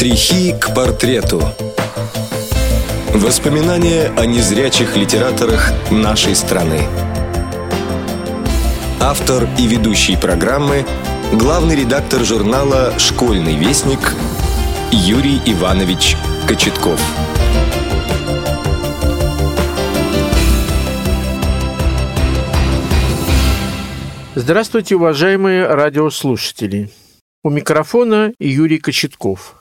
Штрихи к портрету. Воспоминания о незрячих литераторах нашей страны. Автор и ведущий программы – главный редактор журнала «Школьный вестник» Юрий Иванович Кочетков. Здравствуйте, уважаемые радиослушатели! У микрофона Юрий Кочетков.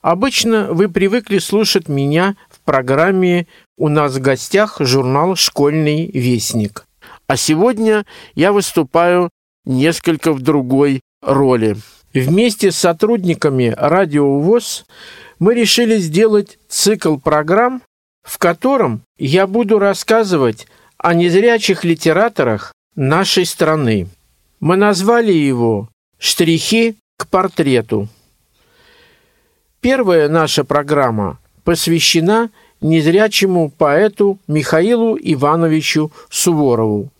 Обычно вы привыкли слушать меня в программе «У нас в гостях» журнал «Школьный вестник». А сегодня я выступаю несколько в другой роли. Вместе с сотрудниками «Радио ВОЗ» мы решили сделать цикл программ, в котором я буду рассказывать о незрячих литераторах нашей страны. Мы назвали его «Штрихи к портрету». Первая наша программа посвящена незрячему поэту Михаилу Ивановичу Суворову.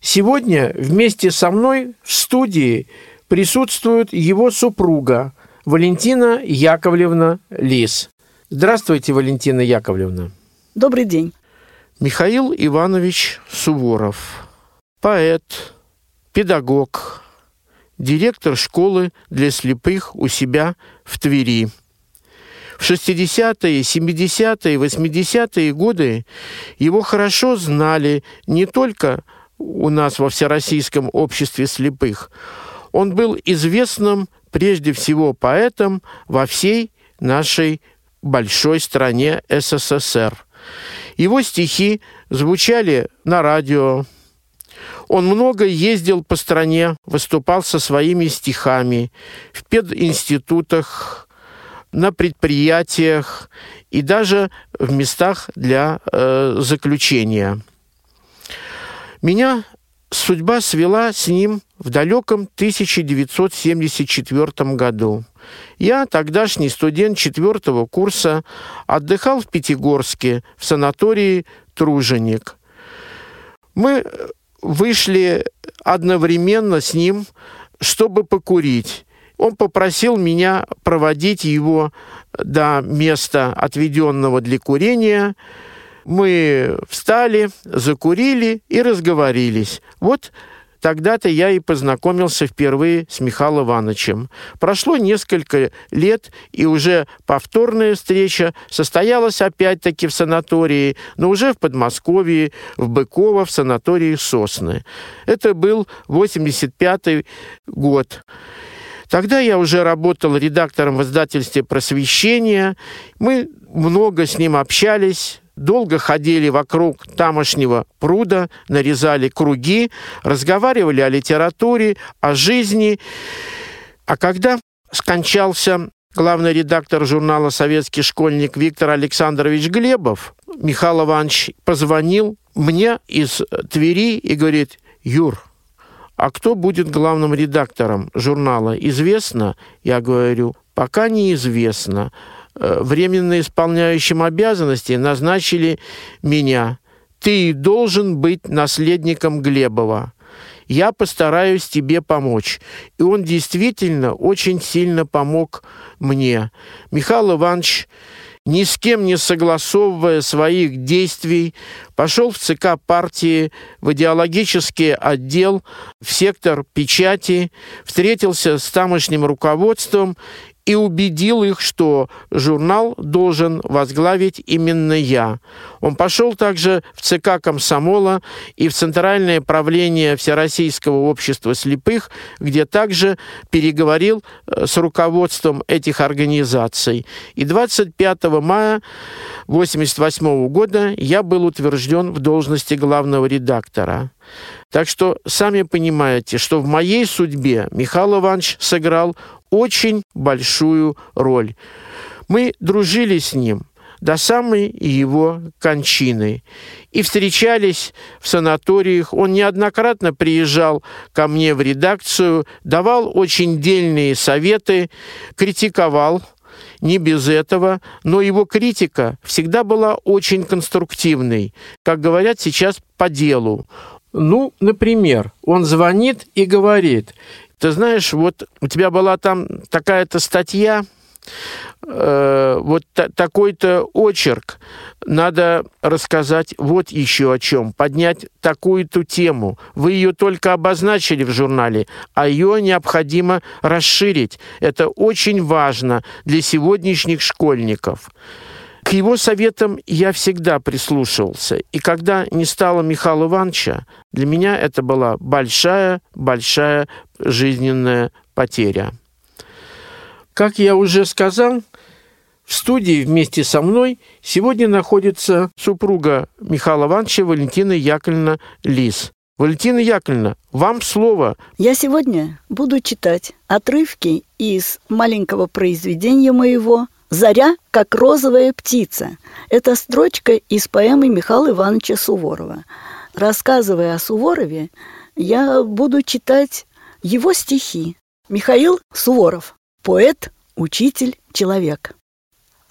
Сегодня вместе со мной в студии присутствует его супруга Валентина Яковлевна Лис. Здравствуйте, Валентина Яковлевна. Добрый день. Михаил Иванович Суворов поэт, педагог, директор школы для слепых у себя в Твери. В 60-е, 70-е, 80-е годы его хорошо знали не только у нас во Всероссийском обществе слепых. Он был известным прежде всего поэтом во всей нашей большой стране СССР. Его стихи звучали на радио, он много ездил по стране, выступал со своими стихами в пединститутах, на предприятиях и даже в местах для э, заключения. Меня судьба свела с ним в далеком 1974 году. Я, тогдашний студент четвертого курса, отдыхал в Пятигорске в санатории «Труженик». Мы вышли одновременно с ним, чтобы покурить. Он попросил меня проводить его до места, отведенного для курения. Мы встали, закурили и разговорились. Вот Тогда-то я и познакомился впервые с Михаилом Ивановичем. Прошло несколько лет, и уже повторная встреча состоялась опять-таки в санатории, но уже в Подмосковье, в Быково, в санатории «Сосны». Это был 85 год. Тогда я уже работал редактором в издательстве «Просвещение». Мы много с ним общались, долго ходили вокруг тамошнего пруда, нарезали круги, разговаривали о литературе, о жизни. А когда скончался главный редактор журнала «Советский школьник» Виктор Александрович Глебов, Михаил Иванович позвонил мне из Твери и говорит, «Юр, а кто будет главным редактором журнала, известно?» Я говорю, «Пока неизвестно». Э, временно исполняющим обязанности назначили меня. Ты должен быть наследником Глебова. Я постараюсь тебе помочь. И он действительно очень сильно помог мне. Михаил Иванович ни с кем не согласовывая своих действий, пошел в ЦК партии, в идеологический отдел, в сектор печати, встретился с тамошним руководством и убедил их, что журнал должен возглавить именно я. Он пошел также в ЦК комсомола и в Центральное правление Всероссийского общества слепых, где также переговорил э, с руководством этих организаций. И 25 мая 1988 года я был утвержден в должности главного редактора. Так что сами понимаете, что в моей судьбе Михаил Иванович сыграл очень большую роль. Мы дружили с ним до самой его кончины. И встречались в санаториях. Он неоднократно приезжал ко мне в редакцию, давал очень дельные советы, критиковал не без этого, но его критика всегда была очень конструктивной, как говорят сейчас по делу. Ну, например, он звонит и говорит, ты знаешь, вот у тебя была там такая-то статья, э, вот такой-то очерк, надо рассказать вот еще о чем, поднять такую-то тему. Вы ее только обозначили в журнале, а ее необходимо расширить. Это очень важно для сегодняшних школьников. К его советам я всегда прислушивался. И когда не стало Михаила Ивановича, для меня это была большая-большая жизненная потеря. Как я уже сказал, в студии вместе со мной сегодня находится супруга Михаила Ивановича Валентина Яковлевна Лис. Валентина Яковлевна, вам слово. Я сегодня буду читать отрывки из маленького произведения моего «Заря, как розовая птица». Это строчка из поэмы Михаила Ивановича Суворова. Рассказывая о Суворове, я буду читать его стихи. Михаил Суворов, поэт, учитель, человек.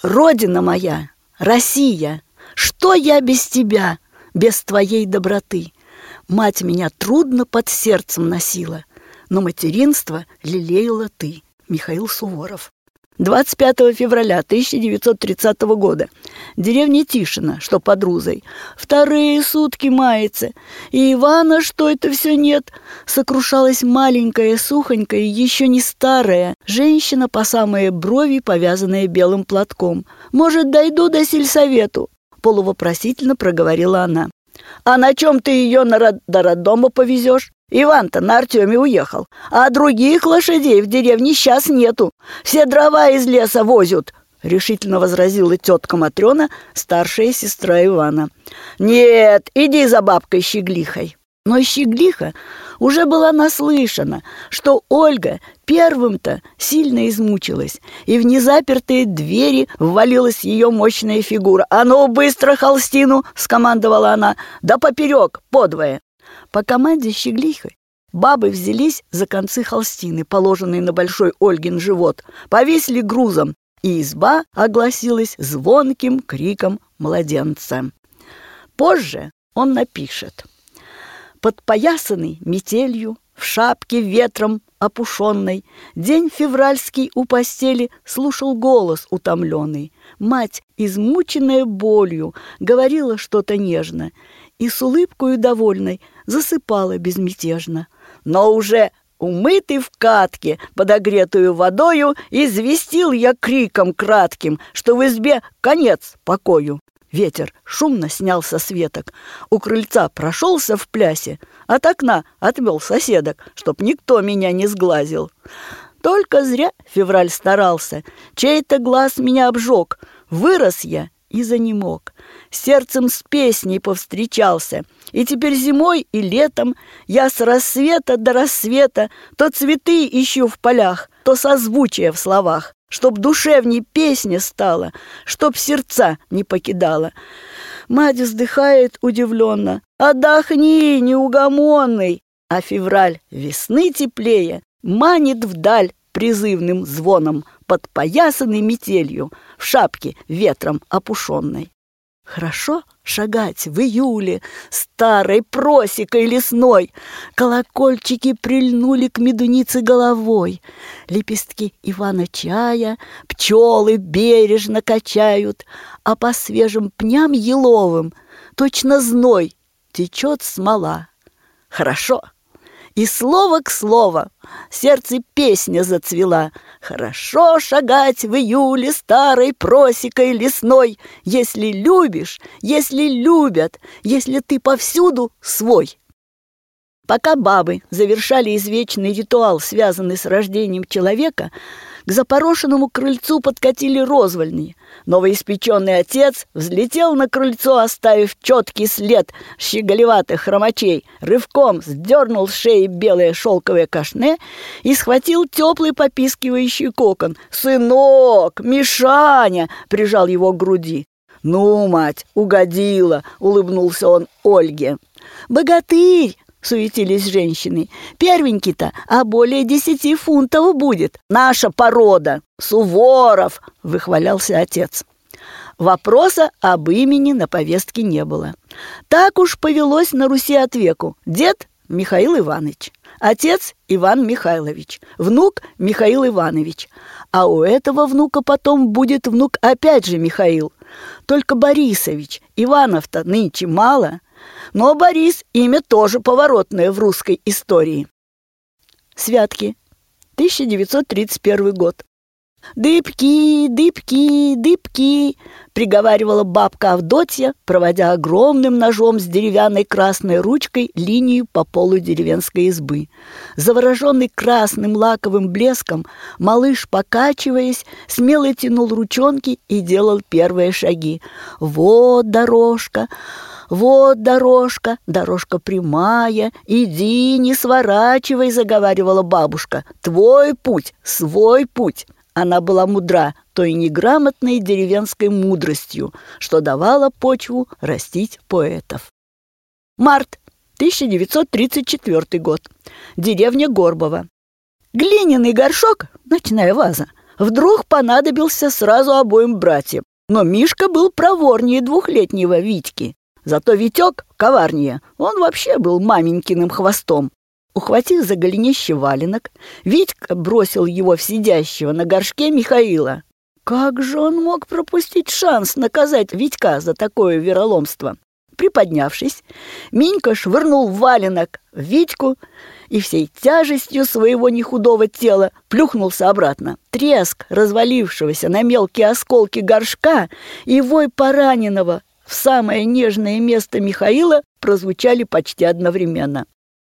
Родина моя, Россия, что я без тебя, без твоей доброты? Мать меня трудно под сердцем носила, но материнство лелеяла ты. Михаил Суворов. 25 февраля 1930 года. Деревня Тишина, что под Рузой. Вторые сутки мается. И Ивана, что это все нет? Сокрушалась маленькая, сухонькая, еще не старая. Женщина по самые брови, повязанная белым платком. «Может, дойду до сельсовету?» Полувопросительно проговорила она. «А на чем ты ее на до роддома повезешь?» Иван-то на Артеме уехал, а других лошадей в деревне сейчас нету. Все дрова из леса возят, — решительно возразила тетка Матрена, старшая сестра Ивана. «Нет, иди за бабкой Щеглихой». Но Щеглиха уже была наслышана, что Ольга первым-то сильно измучилась, и в незапертые двери ввалилась ее мощная фигура. «А ну, быстро холстину!» — скомандовала она. «Да поперек, подвое!» По команде щеглихи бабы взялись за концы холстины, положенные на большой Ольгин живот, повесили грузом, и изба огласилась звонким криком младенца. Позже он напишет. Подпоясанный метелью, в шапке ветром опушенной, День февральский у постели слушал голос утомленный. Мать, измученная болью, говорила что-то нежно и с улыбкой довольной засыпала безмятежно. Но уже умытый в катке, подогретую водою, известил я криком кратким, что в избе конец покою. Ветер шумно снялся с веток, у крыльца прошелся в плясе, от окна отвел соседок, чтоб никто меня не сглазил. Только зря февраль старался, чей-то глаз меня обжег, вырос я и занемог сердцем с песней повстречался. И теперь зимой и летом я с рассвета до рассвета то цветы ищу в полях, то созвучие в словах, чтоб душевней песня стала, чтоб сердца не покидала. Мать вздыхает удивленно. «Отдохни, неугомонный!» А февраль весны теплее манит вдаль призывным звоном, подпоясанный метелью, в шапке ветром опушенной. Хорошо шагать в июле старой просекой лесной. Колокольчики прильнули к медунице головой. Лепестки Ивана чая пчелы бережно качают, а по свежим пням еловым точно зной течет смола. Хорошо и слово к слову, сердце песня зацвела. Хорошо шагать в июле старой просекой лесной, Если любишь, если любят, если ты повсюду свой. Пока бабы завершали извечный ритуал, связанный с рождением человека, к запорошенному крыльцу подкатили розвольни. Новоиспеченный отец взлетел на крыльцо, оставив четкий след щеголеватых хромачей, рывком сдернул с шеи белое шелковое кашне и схватил теплый попискивающий кокон. «Сынок! Мишаня!» — прижал его к груди. «Ну, мать, угодила!» — улыбнулся он Ольге. «Богатырь!» Суетились женщины. Первенький-то, а более десяти фунтов будет. Наша порода. Суворов, выхвалялся отец. Вопроса об имени на повестке не было. Так уж повелось на Руси от веку. Дед Михаил Иванович. Отец Иван Михайлович, внук Михаил Иванович. А у этого внука потом будет внук опять же Михаил. Только Борисович, Иванов-то нынче мало. Но Борис – имя тоже поворотное в русской истории. Святки. 1931 год. «Дыбки, дыбки, дыбки!» – приговаривала бабка Авдотья, проводя огромным ножом с деревянной красной ручкой линию по полу деревенской избы. Завороженный красным лаковым блеском, малыш, покачиваясь, смело тянул ручонки и делал первые шаги. «Вот дорожка!» «Вот дорожка, дорожка прямая, иди, не сворачивай», — заговаривала бабушка. «Твой путь, свой путь». Она была мудра той неграмотной деревенской мудростью, что давала почву растить поэтов. Март 1934 год. Деревня Горбова. Глиняный горшок, ночная ваза, вдруг понадобился сразу обоим братьям. Но Мишка был проворнее двухлетнего Витьки. Зато Витек коварнее, он вообще был маменькиным хвостом. Ухватив за голенище валенок, Витька бросил его в сидящего на горшке Михаила. Как же он мог пропустить шанс наказать Витька за такое вероломство? Приподнявшись, Минька швырнул валенок в Витьку и всей тяжестью своего нехудого тела плюхнулся обратно. Треск развалившегося на мелкие осколки горшка и вой пораненного в самое нежное место Михаила прозвучали почти одновременно.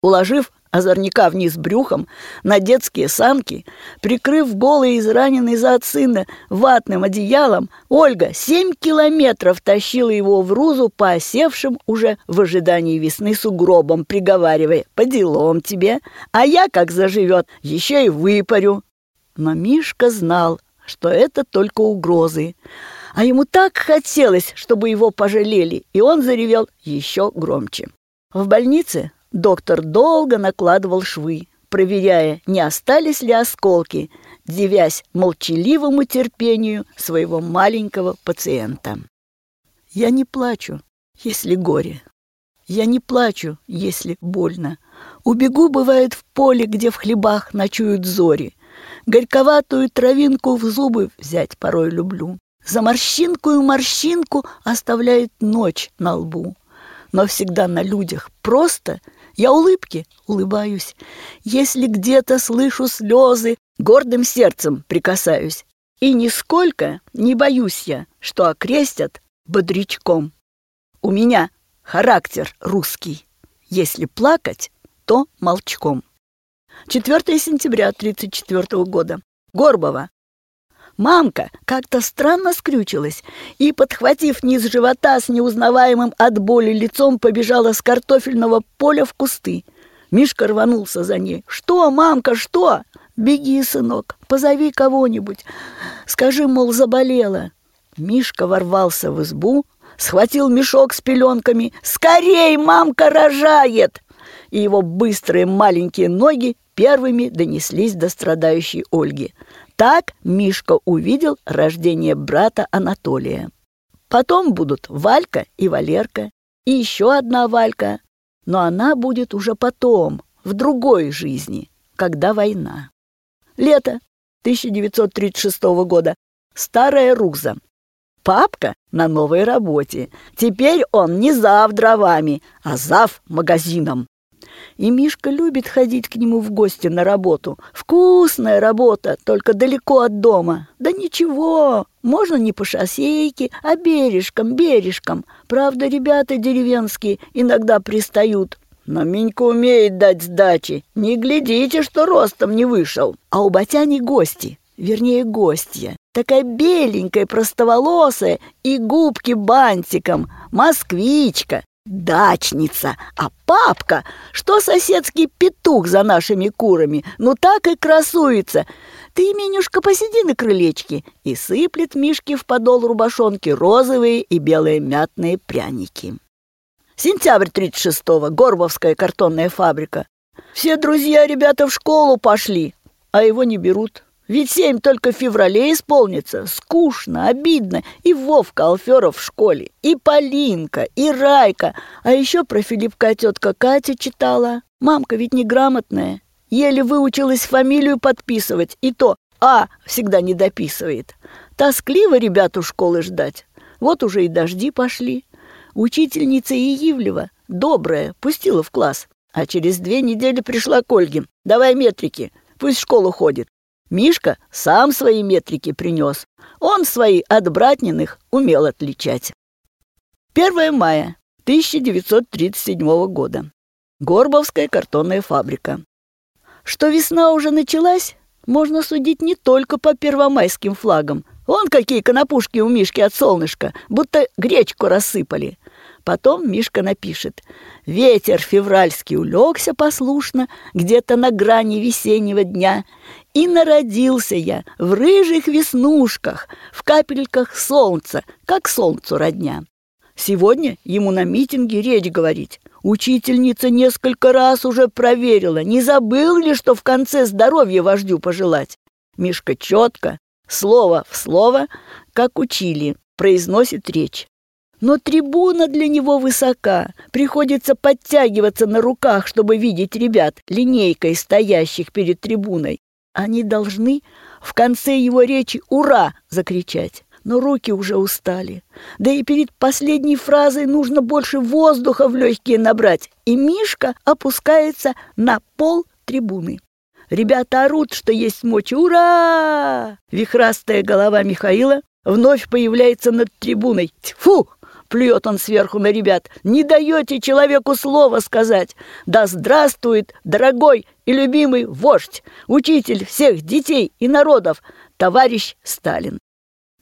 Уложив озорника вниз брюхом, на детские санки, прикрыв голый израненный зад сына ватным одеялом, Ольга семь километров тащила его в рузу по осевшим уже в ожидании весны сугробам, приговаривая «по делам тебе, а я, как заживет, еще и выпарю». Но Мишка знал, что это только угрозы. А ему так хотелось, чтобы его пожалели, и он заревел еще громче. В больнице Доктор долго накладывал швы, проверяя, не остались ли осколки, девясь молчаливому терпению своего маленького пациента. Я не плачу, если горе. Я не плачу, если больно. Убегу, бывает, в поле, где в хлебах ночуют зори. Горьковатую травинку в зубы взять порой люблю. За морщинку и морщинку оставляет ночь на лбу. Но всегда на людях просто — я улыбки улыбаюсь. Если где-то слышу слезы, гордым сердцем прикасаюсь. И нисколько не боюсь я, что окрестят бодрячком. У меня характер русский. Если плакать, то молчком. 4 сентября 1934 года. Горбова. Мамка как-то странно скрючилась и, подхватив низ живота с неузнаваемым от боли лицом, побежала с картофельного поля в кусты. Мишка рванулся за ней. «Что, мамка, что?» «Беги, сынок, позови кого-нибудь. Скажи, мол, заболела». Мишка ворвался в избу, схватил мешок с пеленками. «Скорей, мамка рожает!» И его быстрые маленькие ноги первыми донеслись до страдающей Ольги. Так Мишка увидел рождение брата Анатолия. Потом будут Валька и Валерка, и еще одна Валька, но она будет уже потом, в другой жизни, когда война. Лето 1936 года. Старая Руза. Папка на новой работе. Теперь он не зав дровами, а зав магазином. И Мишка любит ходить к нему в гости на работу. Вкусная работа, только далеко от дома. Да ничего, можно не по шоссейке, а бережком, бережком. Правда, ребята деревенские иногда пристают. Но Минька умеет дать сдачи. Не глядите, что ростом не вышел. А у Батяни гости, вернее, гостья. Такая беленькая, простоволосая и губки бантиком. Москвичка, дачница, а папка, что соседский петух за нашими курами, ну так и красуется. Ты, Минюшка, посиди на крылечке и сыплет Мишке в подол рубашонки розовые и белые мятные пряники. Сентябрь 36-го, Горбовская картонная фабрика. Все друзья ребята в школу пошли, а его не берут. Ведь семь только в феврале исполнится. Скучно, обидно. И Вовка Алферов в школе, и Полинка, и Райка. А еще про Филиппка тетка Катя читала. Мамка ведь неграмотная. Еле выучилась фамилию подписывать, и то «А» всегда не дописывает. Тоскливо ребят у школы ждать. Вот уже и дожди пошли. Учительница Иевлева, добрая, пустила в класс. А через две недели пришла к Ольге. «Давай метрики, пусть школу ходит». Мишка сам свои метрики принес. Он свои от братниных умел отличать. 1 мая 1937 года. Горбовская картонная фабрика. Что весна уже началась, можно судить не только по первомайским флагам. Вон какие конопушки у Мишки от солнышка, будто гречку рассыпали. Потом Мишка напишет. Ветер февральский улегся послушно где-то на грани весеннего дня, и народился я в рыжих веснушках, в капельках солнца, как солнцу родня. Сегодня ему на митинге речь говорить. Учительница несколько раз уже проверила, не забыл ли, что в конце здоровья вождю пожелать. Мишка четко, слово в слово, как учили, произносит речь. Но трибуна для него высока, приходится подтягиваться на руках, чтобы видеть ребят, линейкой стоящих перед трибуной. Они должны в конце его речи «Ура!» закричать. Но руки уже устали. Да и перед последней фразой нужно больше воздуха в легкие набрать. И Мишка опускается на пол трибуны. Ребята орут, что есть мочи. «Ура!» Вихрастая голова Михаила вновь появляется над трибуной. Тьфу! Плюет он сверху на ребят. «Не даете человеку слова сказать! Да здравствует, дорогой и любимый вождь, учитель всех детей и народов, товарищ Сталин!»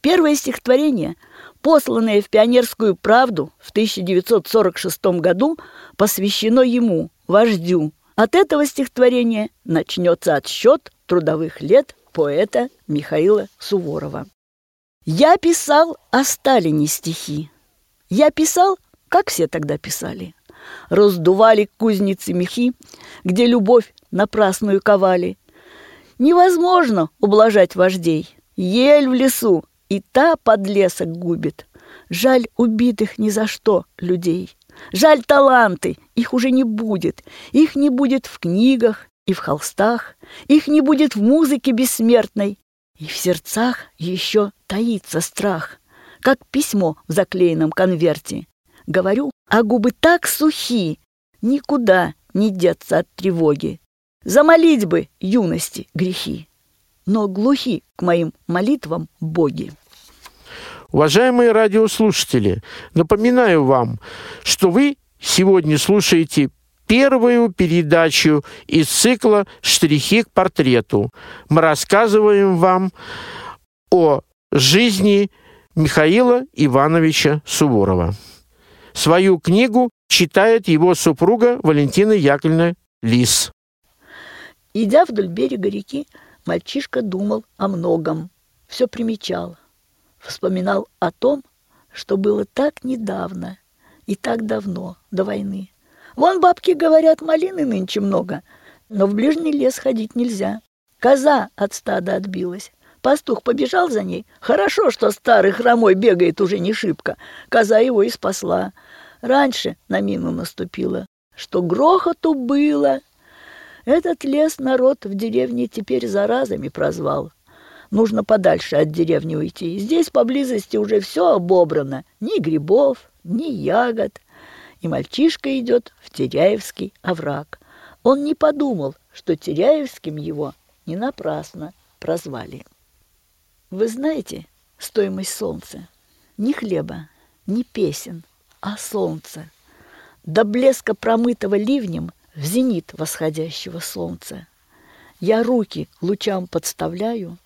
Первое стихотворение, посланное в «Пионерскую правду» в 1946 году, посвящено ему, вождю. От этого стихотворения начнется отсчет трудовых лет поэта Михаила Суворова. «Я писал о Сталине стихи, я писал, как все тогда писали. Раздували кузницы мехи, где любовь напрасную ковали. Невозможно ублажать вождей. Ель в лесу, и та подлесок губит. Жаль убитых ни за что людей. Жаль таланты, их уже не будет. Их не будет в книгах и в холстах. Их не будет в музыке бессмертной. И в сердцах еще таится страх как письмо в заклеенном конверте. Говорю, а губы так сухи, никуда не деться от тревоги. Замолить бы юности грехи, но глухи к моим молитвам боги. Уважаемые радиослушатели, напоминаю вам, что вы сегодня слушаете первую передачу из цикла «Штрихи к портрету». Мы рассказываем вам о жизни Михаила Ивановича Суворова. Свою книгу читает его супруга Валентина Яковлевна Лис. Идя вдоль берега реки, мальчишка думал о многом, все примечал, вспоминал о том, что было так недавно и так давно, до войны. Вон бабки говорят, малины нынче много, но в ближний лес ходить нельзя. Коза от стада отбилась. Пастух побежал за ней. Хорошо, что старый хромой бегает уже не шибко. Коза его и спасла. Раньше на мину наступила. Что грохоту было. Этот лес народ в деревне теперь заразами прозвал. Нужно подальше от деревни уйти. Здесь поблизости уже все обобрано. Ни грибов, ни ягод. И мальчишка идет в Теряевский овраг. Он не подумал, что Теряевским его не напрасно прозвали. Вы знаете стоимость солнца? Ни хлеба, ни песен, а солнца. До блеска промытого ливнем в зенит восходящего солнца. Я руки лучам подставляю,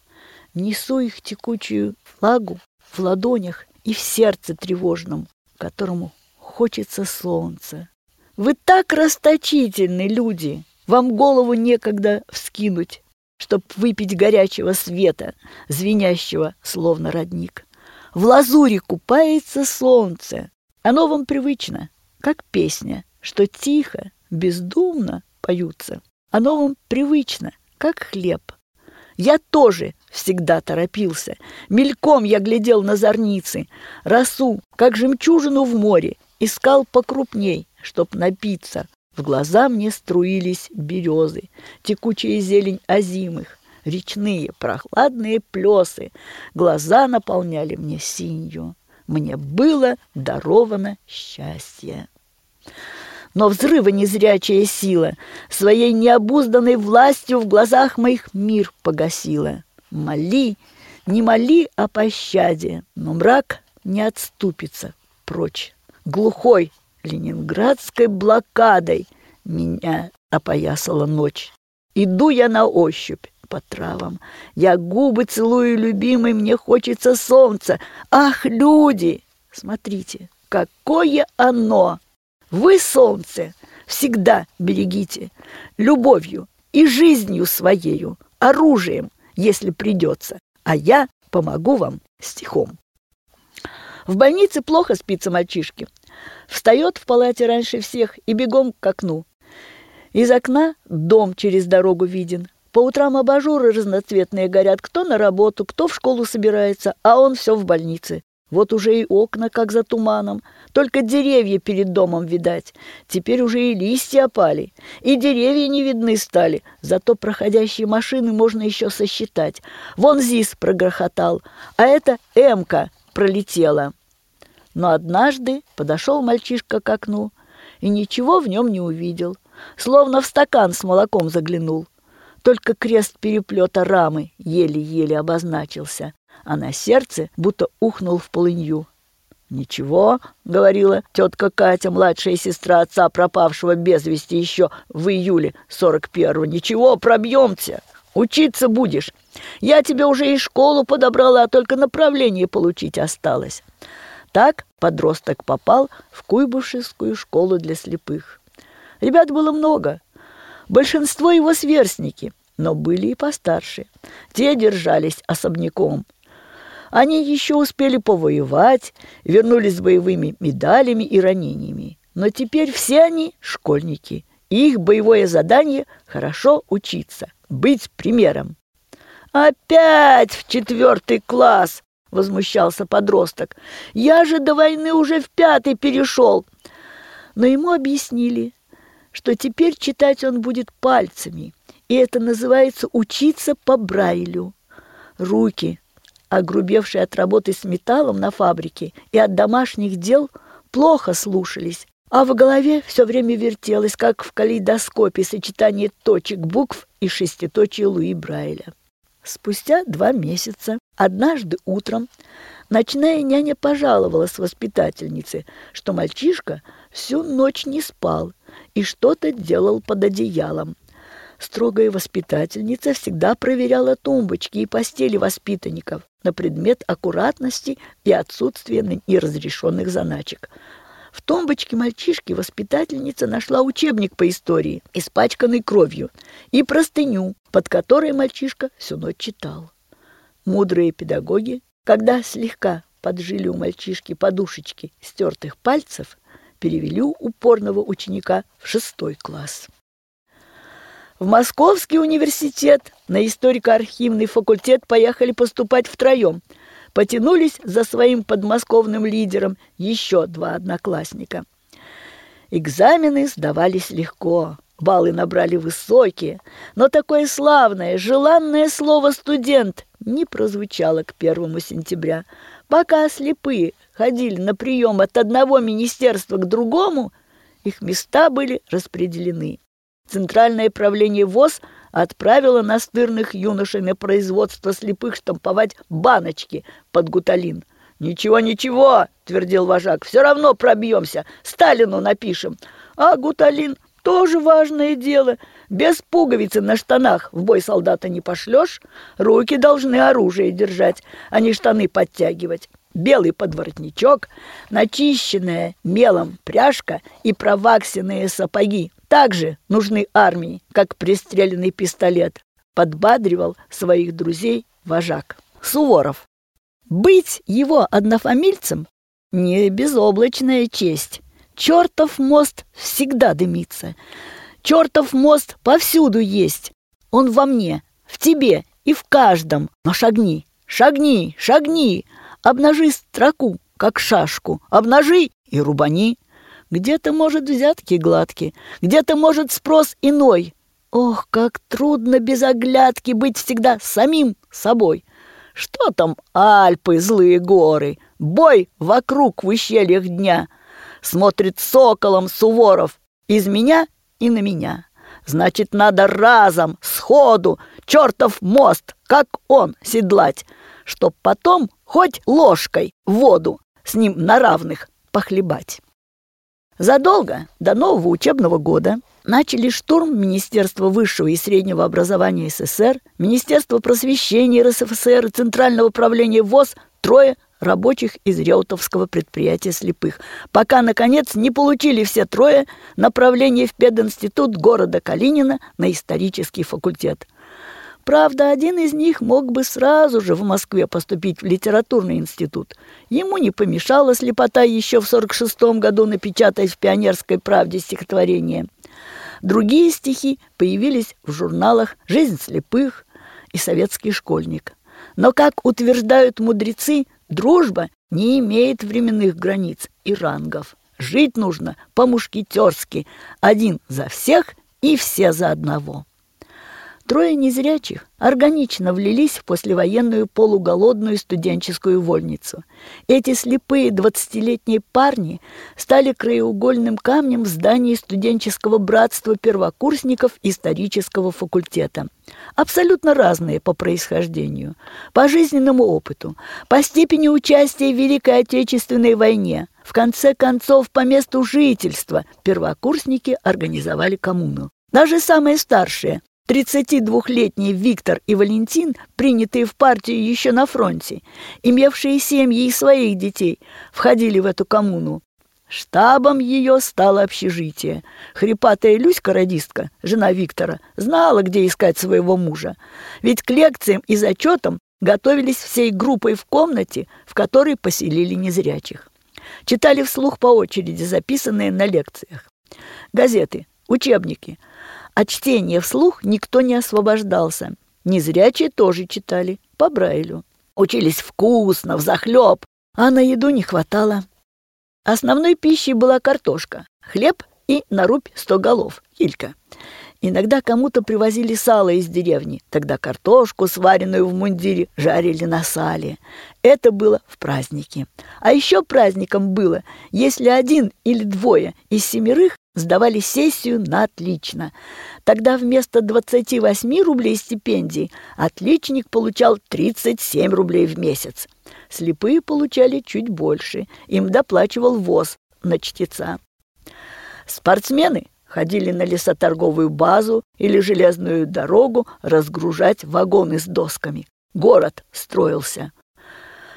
несу их текучую влагу в ладонях и в сердце тревожном, которому хочется солнца. Вы так расточительны, люди, вам голову некогда вскинуть чтоб выпить горячего света, звенящего, словно родник. В лазуре купается солнце. Оно вам привычно, как песня, что тихо, бездумно поются. Оно вам привычно, как хлеб. Я тоже всегда торопился. Мельком я глядел на зорницы, росу, как жемчужину в море, искал покрупней, чтоб напиться, В глаза мне струились березы, текучая зелень озимых, речные прохладные плесы. Глаза наполняли мне синью. Мне было даровано счастье. Но взрыва незрячая сила своей необузданной властью в глазах моих мир погасила. Моли, не моли о пощаде, но мрак не отступится прочь. Глухой ленинградской блокадой меня опоясала ночь. Иду я на ощупь по травам. Я губы целую, любимый, мне хочется солнца. Ах, люди! Смотрите, какое оно! Вы, солнце, всегда берегите любовью и жизнью своею, оружием, если придется, а я помогу вам стихом. В больнице плохо спится мальчишке. Встает в палате раньше всех и бегом к окну. Из окна дом через дорогу виден. По утрам абажуры разноцветные горят. Кто на работу, кто в школу собирается, а он все в больнице. Вот уже и окна, как за туманом. Только деревья перед домом видать. Теперь уже и листья опали. И деревья не видны стали. Зато проходящие машины можно еще сосчитать. Вон ЗИС прогрохотал, а это Эмка пролетела. Но однажды подошел мальчишка к окну и ничего в нем не увидел, словно в стакан с молоком заглянул. Только крест переплета рамы еле-еле обозначился, а на сердце будто ухнул в полынью. «Ничего», — говорила тетка Катя, младшая сестра отца, пропавшего без вести еще в июле сорок первого. «Ничего, пробьемся, учиться будешь. Я тебе уже и школу подобрала, а только направление получить осталось». Так подросток попал в Куйбышевскую школу для слепых. Ребят было много. Большинство его сверстники, но были и постарше. Те держались особняком. Они еще успели повоевать, вернулись с боевыми медалями и ранениями. Но теперь все они школьники. И их боевое задание – хорошо учиться, быть примером. «Опять в четвертый класс!» Возмущался подросток. «Я же до войны уже в пятый перешел!» Но ему объяснили, что теперь читать он будет пальцами, и это называется учиться по Брайлю. Руки, огрубевшие от работы с металлом на фабрике и от домашних дел, плохо слушались, а в голове все время вертелось, как в калейдоскопе, сочетание точек букв и шеститочия Луи Брайля. Спустя два месяца, однажды утром, ночная няня пожаловалась воспитательнице, что мальчишка всю ночь не спал и что-то делал под одеялом. Строгая воспитательница всегда проверяла тумбочки и постели воспитанников на предмет аккуратности и отсутствия неразрешенных заначек. В тумбочке мальчишки воспитательница нашла учебник по истории, испачканный кровью, и простыню, под которой мальчишка всю ночь читал. Мудрые педагоги, когда слегка поджили у мальчишки подушечки стертых пальцев, перевели упорного ученика в шестой класс. В Московский университет на историко-архивный факультет поехали поступать втроем – потянулись за своим подмосковным лидером еще два одноклассника. Экзамены сдавались легко, баллы набрали высокие, но такое славное, желанное слово «студент» не прозвучало к первому сентября. Пока слепые ходили на прием от одного министерства к другому, их места были распределены. Центральное правление ВОЗ отправило настырных юношей на производство слепых штамповать баночки под гуталин. «Ничего, ничего!» – твердил вожак. «Все равно пробьемся. Сталину напишем. А гуталин – тоже важное дело. Без пуговицы на штанах в бой солдата не пошлешь. Руки должны оружие держать, а не штаны подтягивать. Белый подворотничок, начищенная мелом пряжка и проваксенные сапоги также нужны армии, как пристреленный пистолет, подбадривал своих друзей вожак. Суворов. Быть его однофамильцем – не безоблачная честь. Чертов мост всегда дымится. Чертов мост повсюду есть. Он во мне, в тебе и в каждом. Но шагни, шагни, шагни. Обнажи строку, как шашку. Обнажи и рубани. Где-то, может, взятки гладкие, где-то, может, спрос иной. Ох, как трудно без оглядки быть всегда самим собой. Что там Альпы, злые горы, бой вокруг в ущельях дня. Смотрит соколом Суворов из меня и на меня. Значит, надо разом, сходу, чертов мост, как он, седлать, чтоб потом хоть ложкой воду с ним на равных похлебать. Задолго до нового учебного года начали штурм Министерства высшего и среднего образования СССР, Министерства просвещения РСФСР и Центрального управления ВОЗ трое рабочих из Реутовского предприятия слепых, пока, наконец, не получили все трое направление в пединститут города Калинина на исторический факультет. Правда, один из них мог бы сразу же в Москве поступить в литературный институт. Ему не помешала слепота еще в 46 году напечатать в «Пионерской правде» стихотворение. Другие стихи появились в журналах «Жизнь слепых» и «Советский школьник». Но, как утверждают мудрецы, дружба не имеет временных границ и рангов. Жить нужно по-мушкетерски, один за всех и все за одного. Трое незрячих органично влились в послевоенную полуголодную студенческую вольницу. Эти слепые двадцатилетние парни стали краеугольным камнем в здании студенческого братства первокурсников исторического факультета. Абсолютно разные по происхождению, по жизненному опыту, по степени участия в Великой Отечественной войне. В конце концов, по месту жительства первокурсники организовали коммуну. Даже самые старшие, 32-летний Виктор и Валентин, принятые в партию еще на фронте, имевшие семьи и своих детей, входили в эту коммуну. Штабом ее стало общежитие. Хрипатая Люська-радистка, жена Виктора, знала, где искать своего мужа. Ведь к лекциям и зачетам готовились всей группой в комнате, в которой поселили незрячих. Читали вслух по очереди записанные на лекциях. Газеты, учебники – от чтения вслух никто не освобождался. Незрячие тоже читали по Брайлю. Учились вкусно, взахлеб, а на еду не хватало. Основной пищей была картошка, хлеб и нарубь сто голов, килька. Иногда кому-то привозили сало из деревни, тогда картошку, сваренную в мундире, жарили на сале. Это было в празднике. А еще праздником было, если один или двое из семерых сдавали сессию на отлично. Тогда вместо 28 рублей стипендии отличник получал 37 рублей в месяц. Слепые получали чуть больше, им доплачивал ВОЗ на чтеца. Спортсмены ходили на лесоторговую базу или железную дорогу разгружать вагоны с досками. Город строился.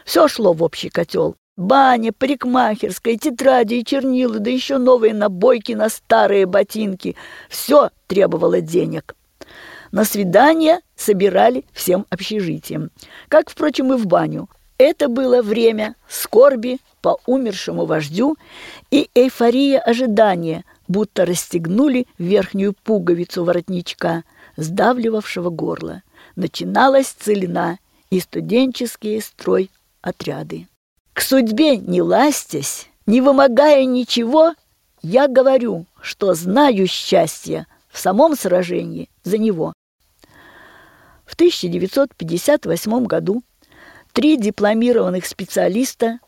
Все шло в общий котел. Баня, парикмахерская, тетради и чернила, да еще новые набойки на старые ботинки. Все требовало денег. На свидание собирали всем общежитием. Как, впрочем, и в баню. Это было время скорби по умершему вождю и эйфория ожидания, будто расстегнули верхнюю пуговицу воротничка, сдавливавшего горло. Начиналась целина и студенческие строй отряды. К судьбе не ластясь, не вымогая ничего, я говорю, что знаю счастье в самом сражении за него. В 1958 году три дипломированных специалиста,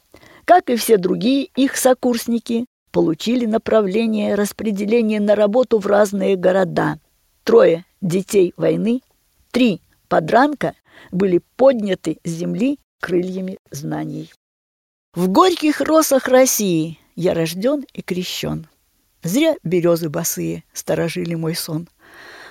как и все другие их сокурсники, получили направление распределения на работу в разные города. Трое детей войны, три подранка были подняты с земли крыльями знаний. В горьких росах России я рожден и крещен. Зря березы босые сторожили мой сон.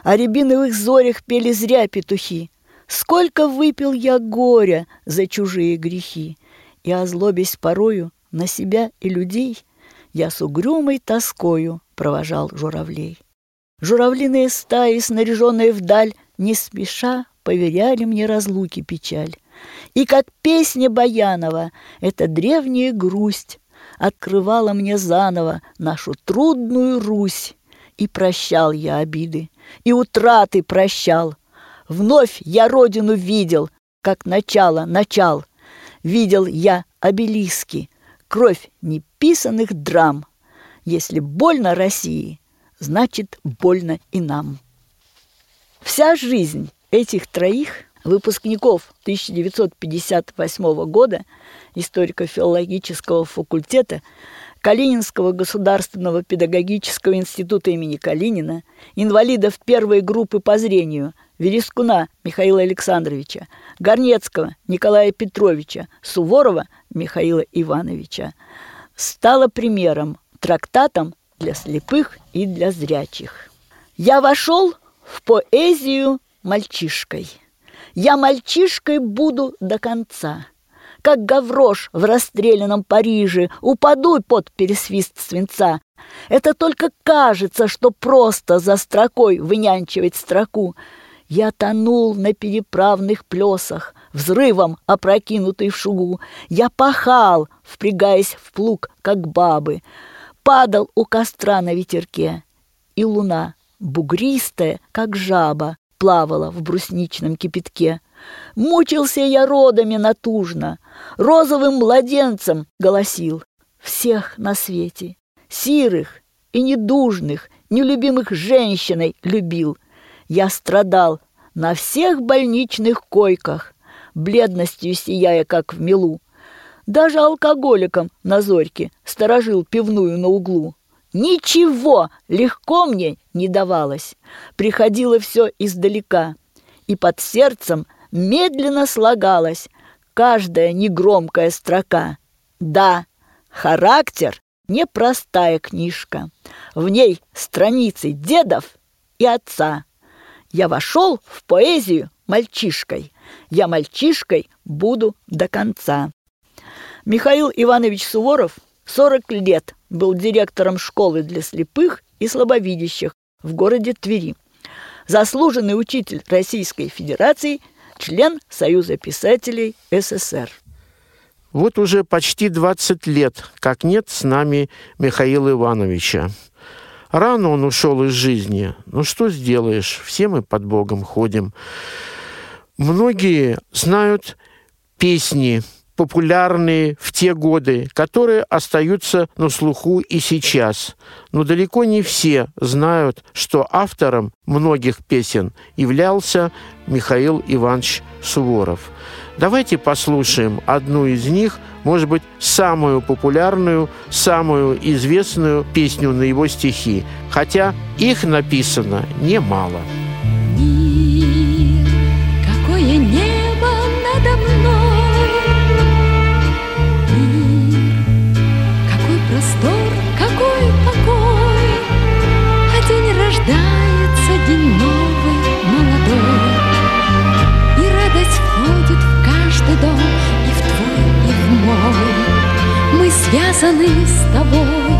О рябиновых зорях пели зря петухи. Сколько выпил я горя за чужие грехи, И, озлобясь порою на себя и людей, Я с угрюмой тоскою провожал журавлей. Журавлиные стаи, снаряженные вдаль, Не спеша поверяли мне разлуки печаль. И как песня Баянова, эта древняя грусть открывала мне заново нашу трудную Русь. И прощал я обиды, и утраты прощал. Вновь я родину видел, как начало начал. Видел я обелиски, кровь неписанных драм. Если больно России, значит больно и нам. Вся жизнь этих троих выпускников 1958 года историко-филологического факультета Калининского государственного педагогического института имени Калинина, инвалидов первой группы по зрению Верескуна Михаила Александровича, Горнецкого Николая Петровича, Суворова Михаила Ивановича, стало примером, трактатом для слепых и для зрячих. Я вошел в поэзию мальчишкой. Я мальчишкой буду до конца – как гаврош в расстрелянном Париже, упаду под пересвист свинца. Это только кажется, что просто за строкой вынянчивать строку. Я тонул на переправных плесах, взрывом опрокинутый в шугу. Я пахал, впрягаясь в плуг, как бабы. Падал у костра на ветерке. И луна, бугристая, как жаба, плавала в брусничном кипятке. Мучился я родами натужно, розовым младенцем голосил. Всех на свете, сирых и недужных, нелюбимых женщиной любил. Я страдал на всех больничных койках, бледностью сияя, как в милу. Даже алкоголиком на зорьке сторожил пивную на углу. Ничего легко мне не давалось. Приходило все издалека. И под сердцем медленно слагалась каждая негромкая строка. Да, характер – непростая книжка. В ней страницы дедов и отца. Я вошел в поэзию мальчишкой. Я мальчишкой буду до конца. Михаил Иванович Суворов 40 лет был директором школы для слепых и слабовидящих в городе Твери. Заслуженный учитель Российской Федерации – член Союза писателей СССР. Вот уже почти 20 лет, как нет с нами Михаила Ивановича. Рано он ушел из жизни. Ну что сделаешь, все мы под Богом ходим. Многие знают песни популярные в те годы, которые остаются на слуху и сейчас. Но далеко не все знают, что автором многих песен являлся Михаил Иванович Суворов. Давайте послушаем одну из них, может быть, самую популярную, самую известную песню на его стихи, хотя их написано немало. Мир, связаны с тобой.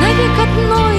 Навек одной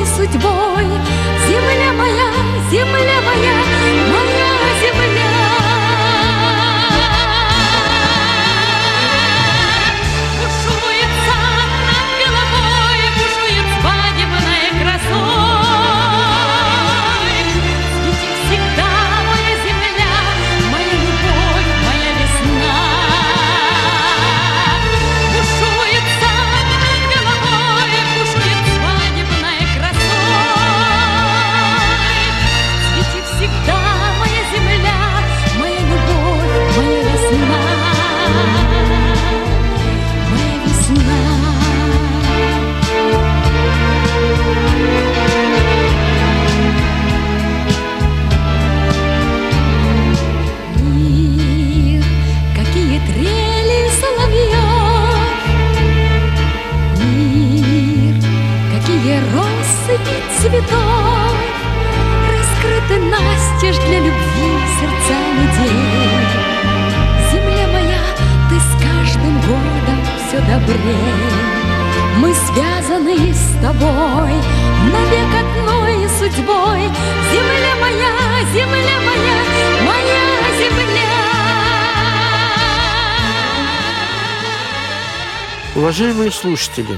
Уважаемые слушатели,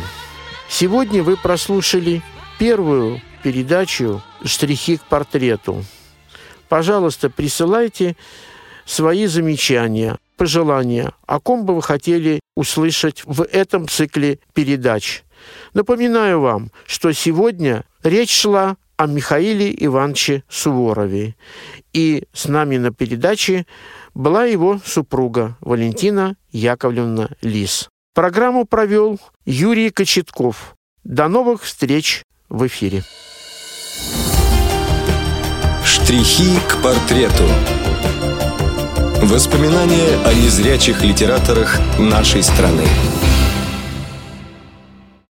сегодня вы прослушали первую передачу «Штрихи к портрету». Пожалуйста, присылайте свои замечания, пожелания, о ком бы вы хотели услышать в этом цикле передач. Напоминаю вам, что сегодня речь шла о Михаиле Ивановиче Суворове. И с нами на передаче была его супруга Валентина Яковлевна Лис. Программу провел Юрий Кочетков. До новых встреч в эфире. Штрихи к портрету. Воспоминания о незрячих литераторах нашей страны.